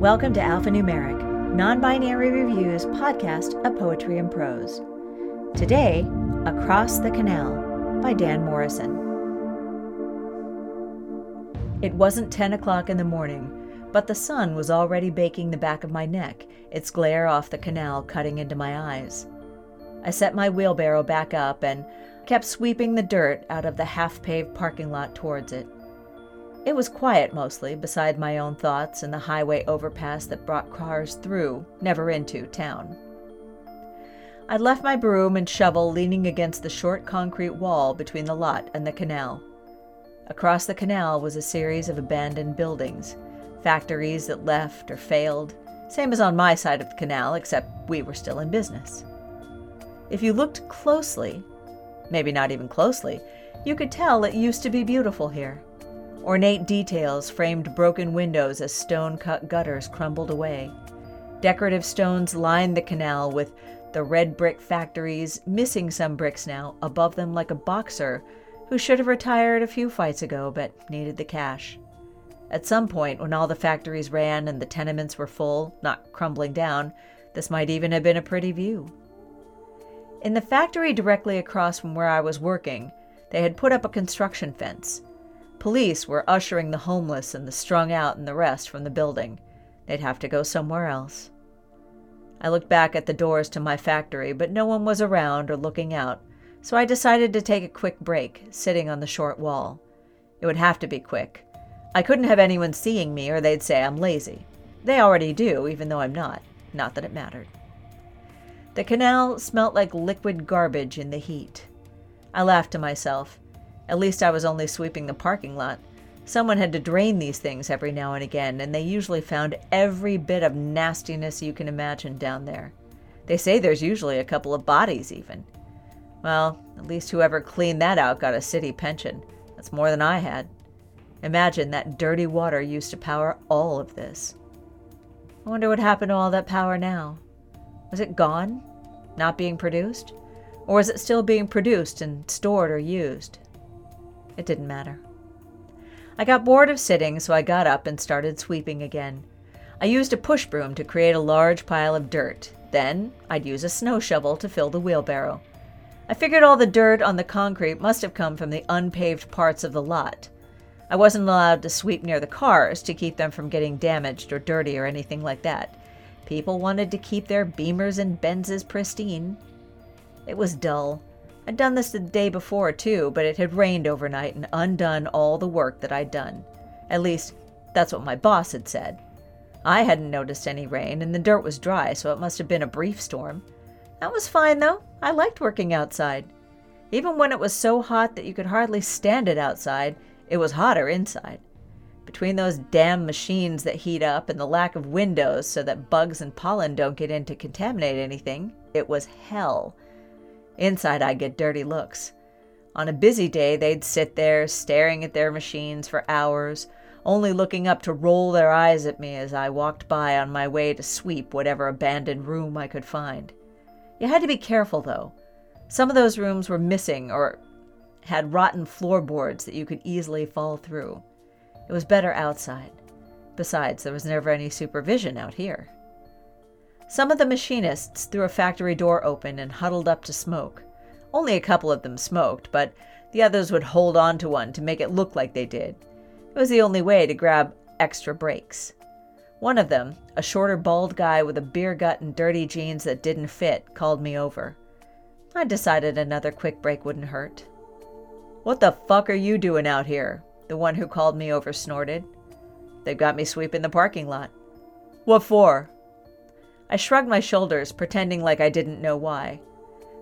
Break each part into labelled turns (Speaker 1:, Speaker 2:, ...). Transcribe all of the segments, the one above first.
Speaker 1: Welcome to Alphanumeric, non binary reviews podcast of poetry and prose. Today, Across the Canal by Dan Morrison. It wasn't 10 o'clock in the morning, but the sun was already baking the back of my neck, its glare off the canal cutting into my eyes. I set my wheelbarrow back up and kept sweeping the dirt out of the half paved parking lot towards it. It was quiet mostly, beside my own thoughts and the highway overpass that brought cars through, never into, town. I'd left my broom and shovel leaning against the short concrete wall between the lot and the canal. Across the canal was a series of abandoned buildings, factories that left or failed, same as on my side of the canal, except we were still in business. If you looked closely, maybe not even closely, you could tell it used to be beautiful here. Ornate details framed broken windows as stone cut gutters crumbled away. Decorative stones lined the canal with the red brick factories, missing some bricks now, above them like a boxer who should have retired a few fights ago but needed the cash. At some point, when all the factories ran and the tenements were full, not crumbling down, this might even have been a pretty view. In the factory directly across from where I was working, they had put up a construction fence. Police were ushering the homeless and the strung out and the rest from the building. They'd have to go somewhere else. I looked back at the doors to my factory, but no one was around or looking out, so I decided to take a quick break, sitting on the short wall. It would have to be quick. I couldn't have anyone seeing me, or they'd say I'm lazy. They already do, even though I'm not. Not that it mattered. The canal smelt like liquid garbage in the heat. I laughed to myself. At least I was only sweeping the parking lot. Someone had to drain these things every now and again, and they usually found every bit of nastiness you can imagine down there. They say there's usually a couple of bodies, even. Well, at least whoever cleaned that out got a city pension. That's more than I had. Imagine that dirty water used to power all of this. I wonder what happened to all that power now. Was it gone? Not being produced? Or was it still being produced and stored or used? It didn't matter. I got bored of sitting, so I got up and started sweeping again. I used a push broom to create a large pile of dirt. Then I'd use a snow shovel to fill the wheelbarrow. I figured all the dirt on the concrete must have come from the unpaved parts of the lot. I wasn't allowed to sweep near the cars to keep them from getting damaged or dirty or anything like that. People wanted to keep their Beamers and Benzes pristine. It was dull. I'd done this the day before, too, but it had rained overnight and undone all the work that I'd done. At least, that's what my boss had said. I hadn't noticed any rain, and the dirt was dry, so it must have been a brief storm. That was fine, though. I liked working outside. Even when it was so hot that you could hardly stand it outside, it was hotter inside. Between those damn machines that heat up and the lack of windows so that bugs and pollen don't get in to contaminate anything, it was hell. Inside, I'd get dirty looks. On a busy day, they'd sit there staring at their machines for hours, only looking up to roll their eyes at me as I walked by on my way to sweep whatever abandoned room I could find. You had to be careful, though. Some of those rooms were missing or had rotten floorboards that you could easily fall through. It was better outside. Besides, there was never any supervision out here. Some of the machinists threw a factory door open and huddled up to smoke. Only a couple of them smoked, but the others would hold on to one to make it look like they did. It was the only way to grab extra breaks. One of them, a shorter bald guy with a beer gut and dirty jeans that didn't fit, called me over. I decided another quick break wouldn't hurt. What the fuck are you doing out here? The one who called me over snorted. They've got me sweeping the parking lot. What for? I shrugged my shoulders, pretending like I didn't know why.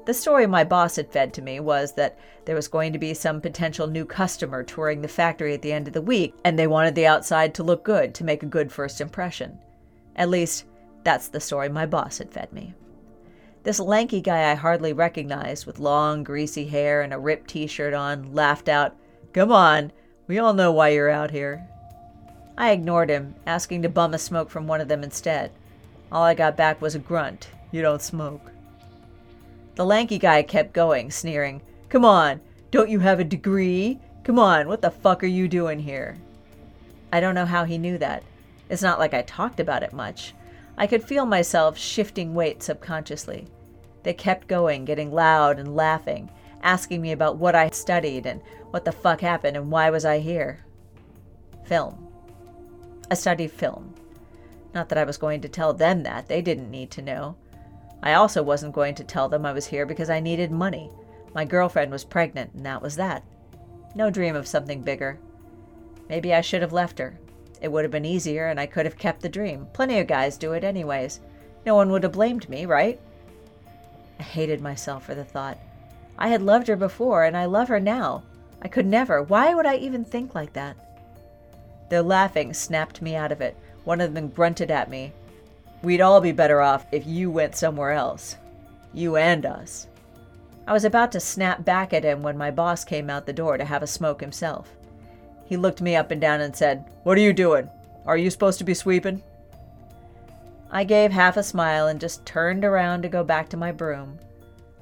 Speaker 1: The story my boss had fed to me was that there was going to be some potential new customer touring the factory at the end of the week, and they wanted the outside to look good to make a good first impression. At least, that's the story my boss had fed me. This lanky guy I hardly recognized, with long, greasy hair and a ripped t shirt on, laughed out, Come on, we all know why you're out here. I ignored him, asking to bum a smoke from one of them instead. All I got back was a grunt. You don't smoke. The lanky guy kept going, sneering. Come on, don't you have a degree? Come on, what the fuck are you doing here? I don't know how he knew that. It's not like I talked about it much. I could feel myself shifting weight subconsciously. They kept going, getting loud and laughing, asking me about what I studied and what the fuck happened and why was I here. Film. I studied film. Not that I was going to tell them that, they didn't need to know. I also wasn't going to tell them I was here because I needed money. My girlfriend was pregnant, and that was that. No dream of something bigger. Maybe I should have left her. It would have been easier, and I could have kept the dream. Plenty of guys do it, anyways. No one would have blamed me, right? I hated myself for the thought. I had loved her before, and I love her now. I could never. Why would I even think like that? Their laughing snapped me out of it. One of them grunted at me. We'd all be better off if you went somewhere else. You and us. I was about to snap back at him when my boss came out the door to have a smoke himself. He looked me up and down and said, What are you doing? Are you supposed to be sweeping? I gave half a smile and just turned around to go back to my broom.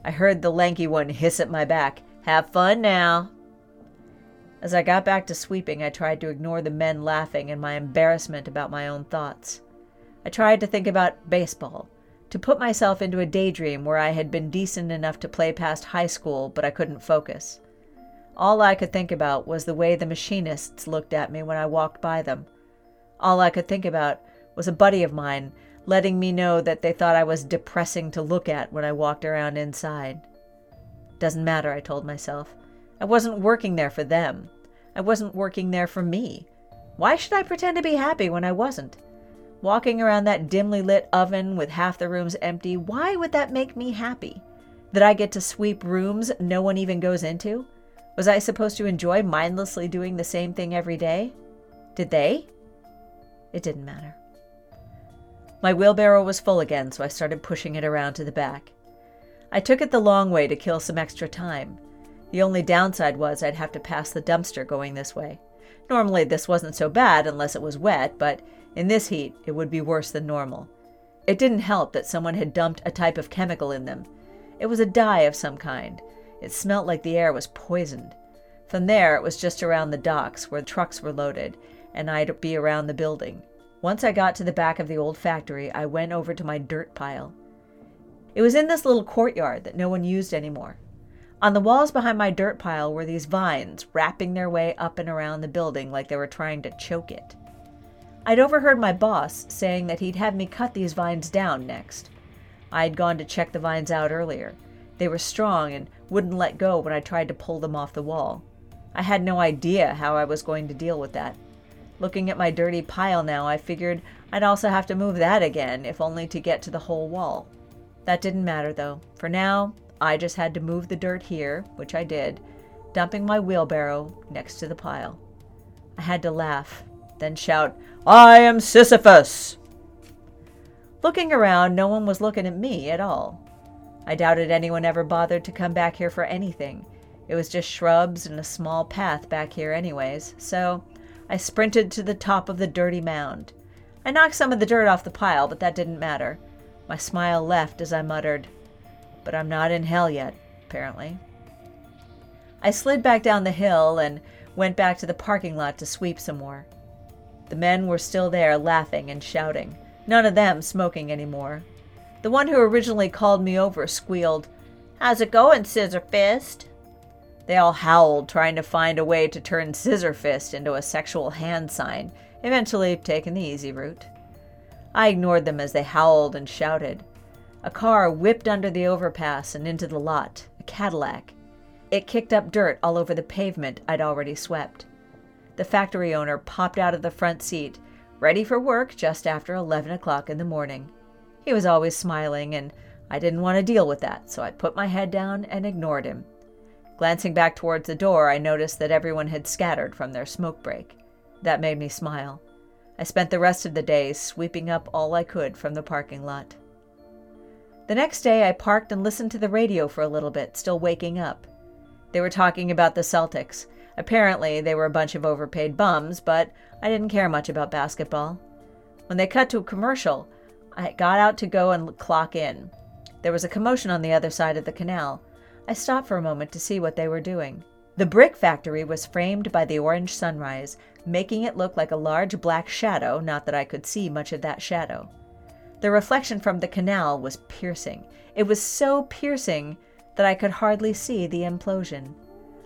Speaker 1: I heard the lanky one hiss at my back, Have fun now. As I got back to sweeping, I tried to ignore the men laughing and my embarrassment about my own thoughts. I tried to think about baseball, to put myself into a daydream where I had been decent enough to play past high school, but I couldn't focus. All I could think about was the way the machinists looked at me when I walked by them. All I could think about was a buddy of mine letting me know that they thought I was depressing to look at when I walked around inside. Doesn't matter, I told myself. I wasn't working there for them. I wasn't working there for me. Why should I pretend to be happy when I wasn't? Walking around that dimly lit oven with half the rooms empty, why would that make me happy? That I get to sweep rooms no one even goes into? Was I supposed to enjoy mindlessly doing the same thing every day? Did they? It didn't matter. My wheelbarrow was full again, so I started pushing it around to the back. I took it the long way to kill some extra time. The only downside was I'd have to pass the dumpster going this way. Normally, this wasn't so bad unless it was wet, but in this heat, it would be worse than normal. It didn't help that someone had dumped a type of chemical in them. It was a dye of some kind. It smelt like the air was poisoned. From there, it was just around the docks where trucks were loaded, and I'd be around the building. Once I got to the back of the old factory, I went over to my dirt pile. It was in this little courtyard that no one used anymore. On the walls behind my dirt pile were these vines wrapping their way up and around the building like they were trying to choke it. I'd overheard my boss saying that he'd have me cut these vines down next. I'd gone to check the vines out earlier. They were strong and wouldn't let go when I tried to pull them off the wall. I had no idea how I was going to deal with that. Looking at my dirty pile now, I figured I'd also have to move that again, if only to get to the whole wall. That didn't matter though. For now, I just had to move the dirt here, which I did, dumping my wheelbarrow next to the pile. I had to laugh, then shout, I am Sisyphus! Looking around, no one was looking at me at all. I doubted anyone ever bothered to come back here for anything. It was just shrubs and a small path back here, anyways, so I sprinted to the top of the dirty mound. I knocked some of the dirt off the pile, but that didn't matter. My smile left as I muttered, but I'm not in hell yet, apparently. I slid back down the hill and went back to the parking lot to sweep some more. The men were still there, laughing and shouting, none of them smoking anymore. The one who originally called me over squealed, How's it going, Scissor Fist? They all howled, trying to find a way to turn Scissor Fist into a sexual hand sign, eventually taking the easy route. I ignored them as they howled and shouted. A car whipped under the overpass and into the lot, a Cadillac. It kicked up dirt all over the pavement I'd already swept. The factory owner popped out of the front seat, ready for work just after 11 o'clock in the morning. He was always smiling, and I didn't want to deal with that, so I put my head down and ignored him. Glancing back towards the door, I noticed that everyone had scattered from their smoke break. That made me smile. I spent the rest of the day sweeping up all I could from the parking lot. The next day, I parked and listened to the radio for a little bit, still waking up. They were talking about the Celtics. Apparently, they were a bunch of overpaid bums, but I didn't care much about basketball. When they cut to a commercial, I got out to go and clock in. There was a commotion on the other side of the canal. I stopped for a moment to see what they were doing. The brick factory was framed by the orange sunrise, making it look like a large black shadow, not that I could see much of that shadow. The reflection from the canal was piercing. It was so piercing that I could hardly see the implosion.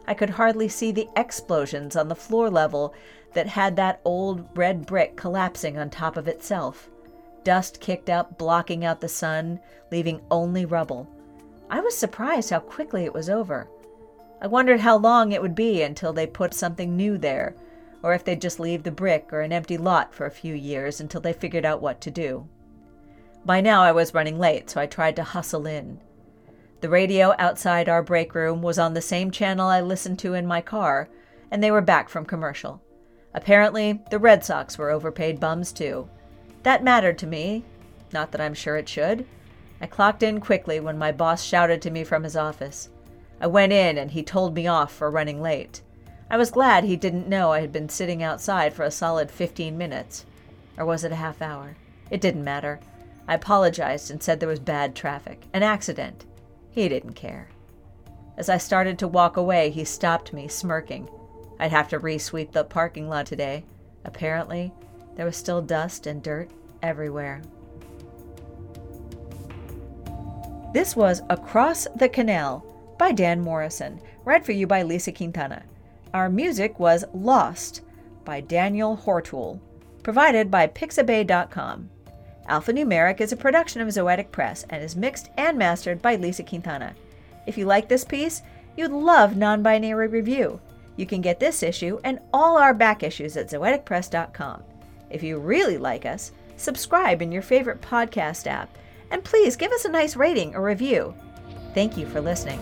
Speaker 1: I could hardly see the explosions on the floor level that had that old red brick collapsing on top of itself. Dust kicked up, blocking out the sun, leaving only rubble. I was surprised how quickly it was over. I wondered how long it would be until they put something new there, or if they'd just leave the brick or an empty lot for a few years until they figured out what to do. By now I was running late, so I tried to hustle in. The radio outside our break room was on the same channel I listened to in my car, and they were back from commercial. Apparently, the Red Sox were overpaid bums too. That mattered to me. Not that I'm sure it should. I clocked in quickly when my boss shouted to me from his office. I went in and he told me off for running late. I was glad he didn't know I had been sitting outside for a solid 15 minutes. Or was it a half hour? It didn't matter. I apologized and said there was bad traffic, an accident. He didn't care. As I started to walk away, he stopped me, smirking. I'd have to re-sweep the parking lot today. Apparently, there was still dust and dirt everywhere. This was Across the Canal by Dan Morrison, read for you by Lisa Quintana. Our music was Lost by Daniel Hortool, provided by Pixabay.com. Alphanumeric is a production of Zoetic Press and is mixed and mastered by Lisa Quintana. If you like this piece, you'd love non binary review. You can get this issue and all our back issues at zoeticpress.com. If you really like us, subscribe in your favorite podcast app and please give us a nice rating or review. Thank you for listening.